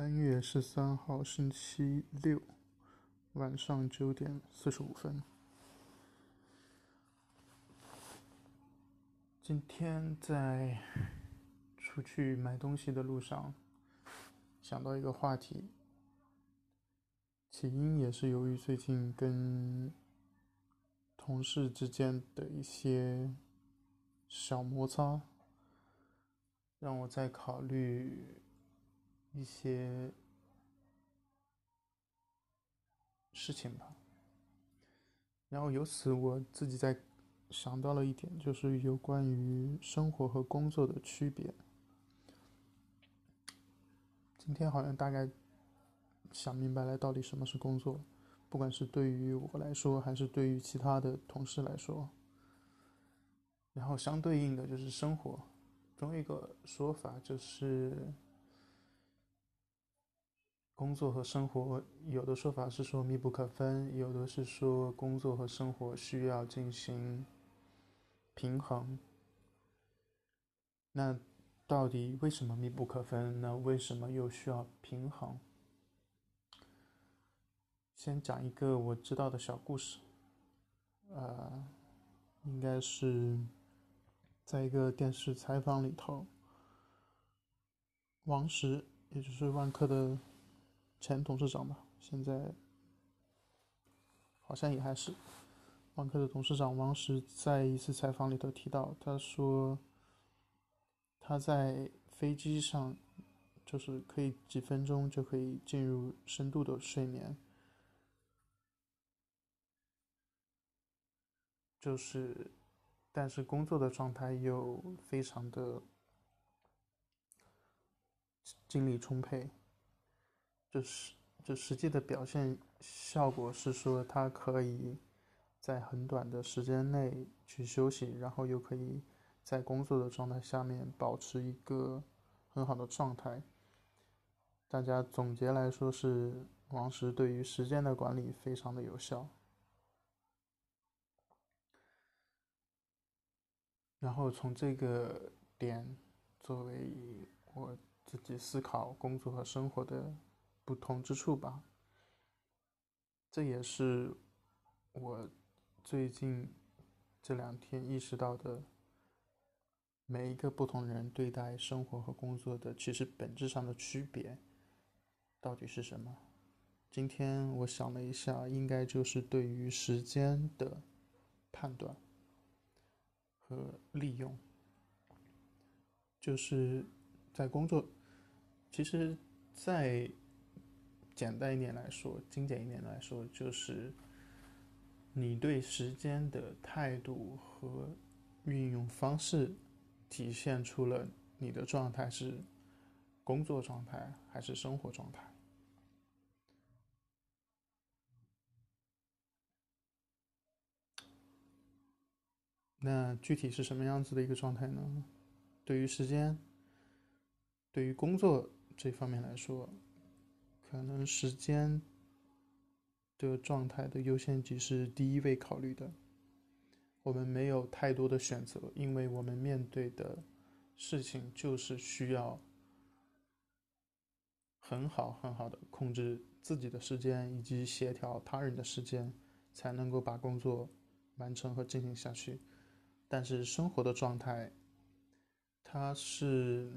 三月十三号，星期六，晚上九点四十五分。今天在出去买东西的路上，想到一个话题，起因也是由于最近跟同事之间的一些小摩擦，让我在考虑。一些事情吧，然后由此我自己在想到了一点，就是有关于生活和工作的区别。今天好像大概想明白了到底什么是工作，不管是对于我来说，还是对于其他的同事来说。然后相对应的就是生活，总有一个说法就是。工作和生活，有的说法是说密不可分，有的是说工作和生活需要进行平衡。那到底为什么密不可分？那为什么又需要平衡？先讲一个我知道的小故事，呃，应该是在一个电视采访里头，王石，也就是万科的。前董事长吧，现在好像也还是万科的董事长王石，在一次采访里头提到，他说他在飞机上就是可以几分钟就可以进入深度的睡眠，就是但是工作的状态又非常的精力充沛。就是就实际的表现效果是说，他可以在很短的时间内去休息，然后又可以在工作的状态下面保持一个很好的状态。大家总结来说是王石对于时间的管理非常的有效。然后从这个点作为我自己思考工作和生活的。不同之处吧，这也是我最近这两天意识到的。每一个不同人对待生活和工作的，其实本质上的区别到底是什么？今天我想了一下，应该就是对于时间的判断和利用，就是在工作，其实，在。简单一点来说，精简一点来说，就是你对时间的态度和运用方式，体现出了你的状态是工作状态还是生活状态。那具体是什么样子的一个状态呢？对于时间，对于工作这方面来说。可能时间的状态的优先级是第一位考虑的。我们没有太多的选择，因为我们面对的事情就是需要很好很好的控制自己的时间，以及协调他人的时间，才能够把工作完成和进行下去。但是生活的状态，它是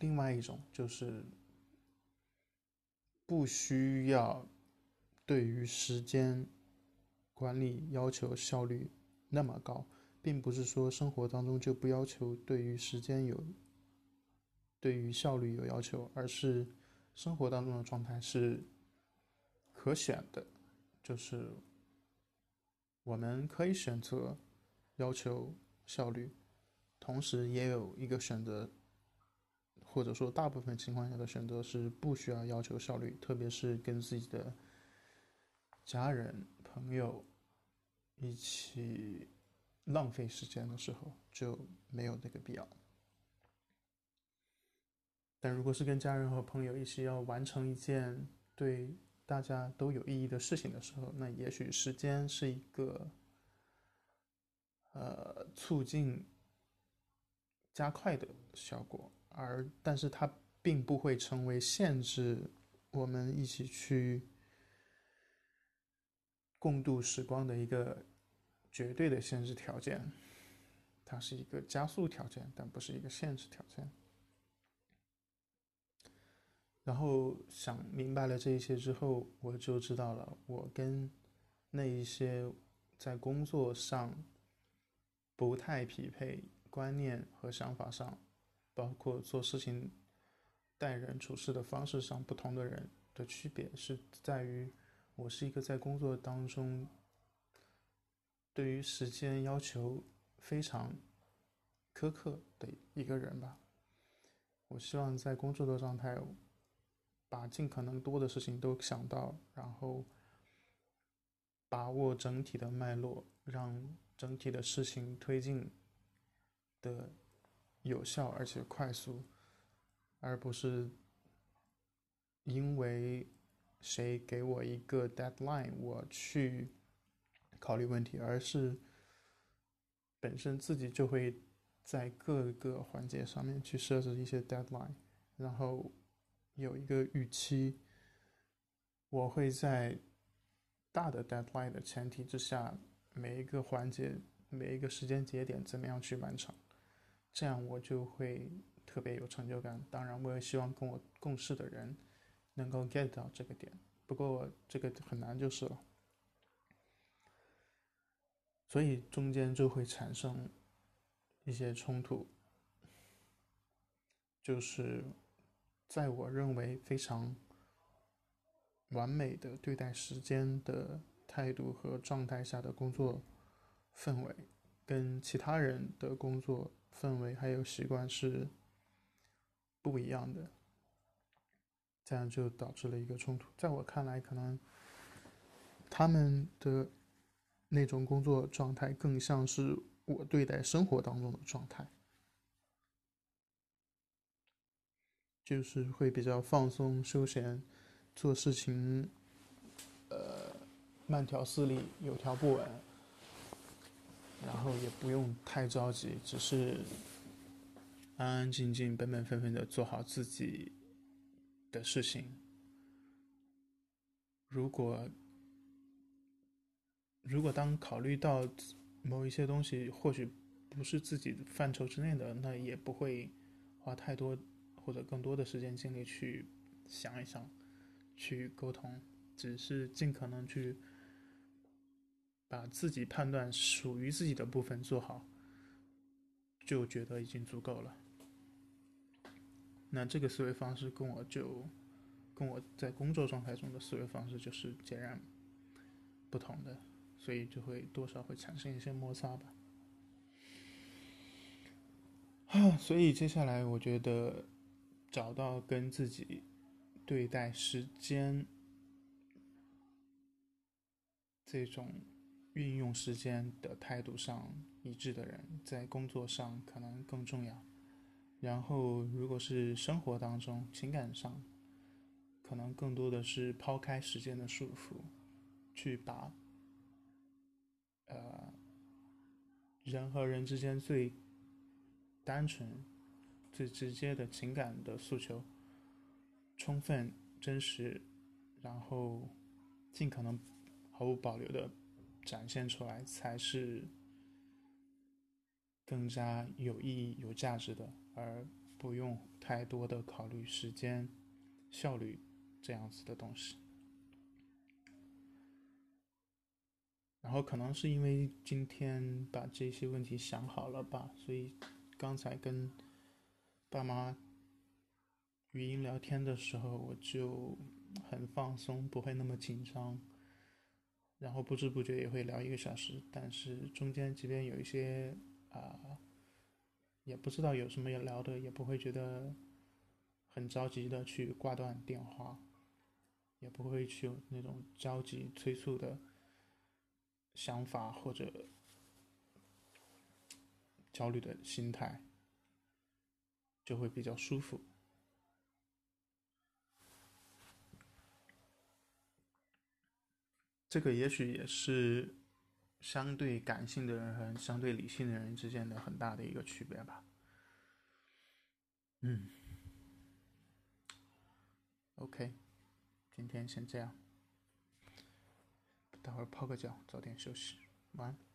另外一种，就是。不需要对于时间管理要求效率那么高，并不是说生活当中就不要求对于时间有、对于效率有要求，而是生活当中的状态是可选的，就是我们可以选择要求效率，同时也有一个选择。或者说，大部分情况下的选择是不需要要求效率，特别是跟自己的家人、朋友一起浪费时间的时候，就没有那个必要。但如果是跟家人和朋友一起要完成一件对大家都有意义的事情的时候，那也许时间是一个呃促进加快的效果。而，但是它并不会成为限制我们一起去共度时光的一个绝对的限制条件。它是一个加速条件，但不是一个限制条件。然后想明白了这一些之后，我就知道了，我跟那一些在工作上不太匹配、观念和想法上，包括做事情、待人处事的方式上不同的人的区别，是在于我是一个在工作当中对于时间要求。非常苛刻的一个人吧。我希望在工作的状态，把尽可能多的事情都想到，然后把握整体的脉络，让整体的事情推进的有效而且快速，而不是因为谁给我一个 deadline 我去考虑问题，而是。本身自己就会在各个环节上面去设置一些 deadline，然后有一个预期。我会在大的 deadline 的前提之下，每一个环节、每一个时间节点怎么样去完成，这样我就会特别有成就感。当然，我也希望跟我共事的人能够 get 到这个点，不过这个很难就是了。所以中间就会产生一些冲突，就是在我认为非常完美的对待时间的态度和状态下的工作氛围，跟其他人的工作氛围还有习惯是不一样的，这样就导致了一个冲突。在我看来，可能他们的。那种工作状态更像是我对待生活当中的状态，就是会比较放松、休闲，做事情，呃，慢条斯理、有条不紊，然后也不用太着急，只是安安静静、本本分分的做好自己的事情。如果如果当考虑到某一些东西或许不是自己范畴之内的，那也不会花太多或者更多的时间精力去想一想，去沟通，只是尽可能去把自己判断属于自己的部分做好，就觉得已经足够了。那这个思维方式跟我就跟我在工作状态中的思维方式就是截然不同的。所以就会多少会产生一些摩擦吧。啊，所以接下来我觉得找到跟自己对待时间这种运用时间的态度上一致的人，在工作上可能更重要。然后，如果是生活当中、情感上，可能更多的是抛开时间的束缚，去把。呃，人和人之间最单纯、最直接的情感的诉求，充分、真实，然后尽可能毫无保留的展现出来，才是更加有意义、有价值的，而不用太多的考虑时间、效率这样子的东西。然后可能是因为今天把这些问题想好了吧，所以刚才跟爸妈语音聊天的时候，我就很放松，不会那么紧张。然后不知不觉也会聊一个小时，但是中间即便有一些啊，也不知道有什么要聊的，也不会觉得很着急的去挂断电话，也不会去有那种着急催促的。想法或者焦虑的心态，就会比较舒服。这个也许也是相对感性的人和相对理性的人之间的很大的一个区别吧。嗯，OK，今天先这样，待会儿泡个脚，早点休息，晚安。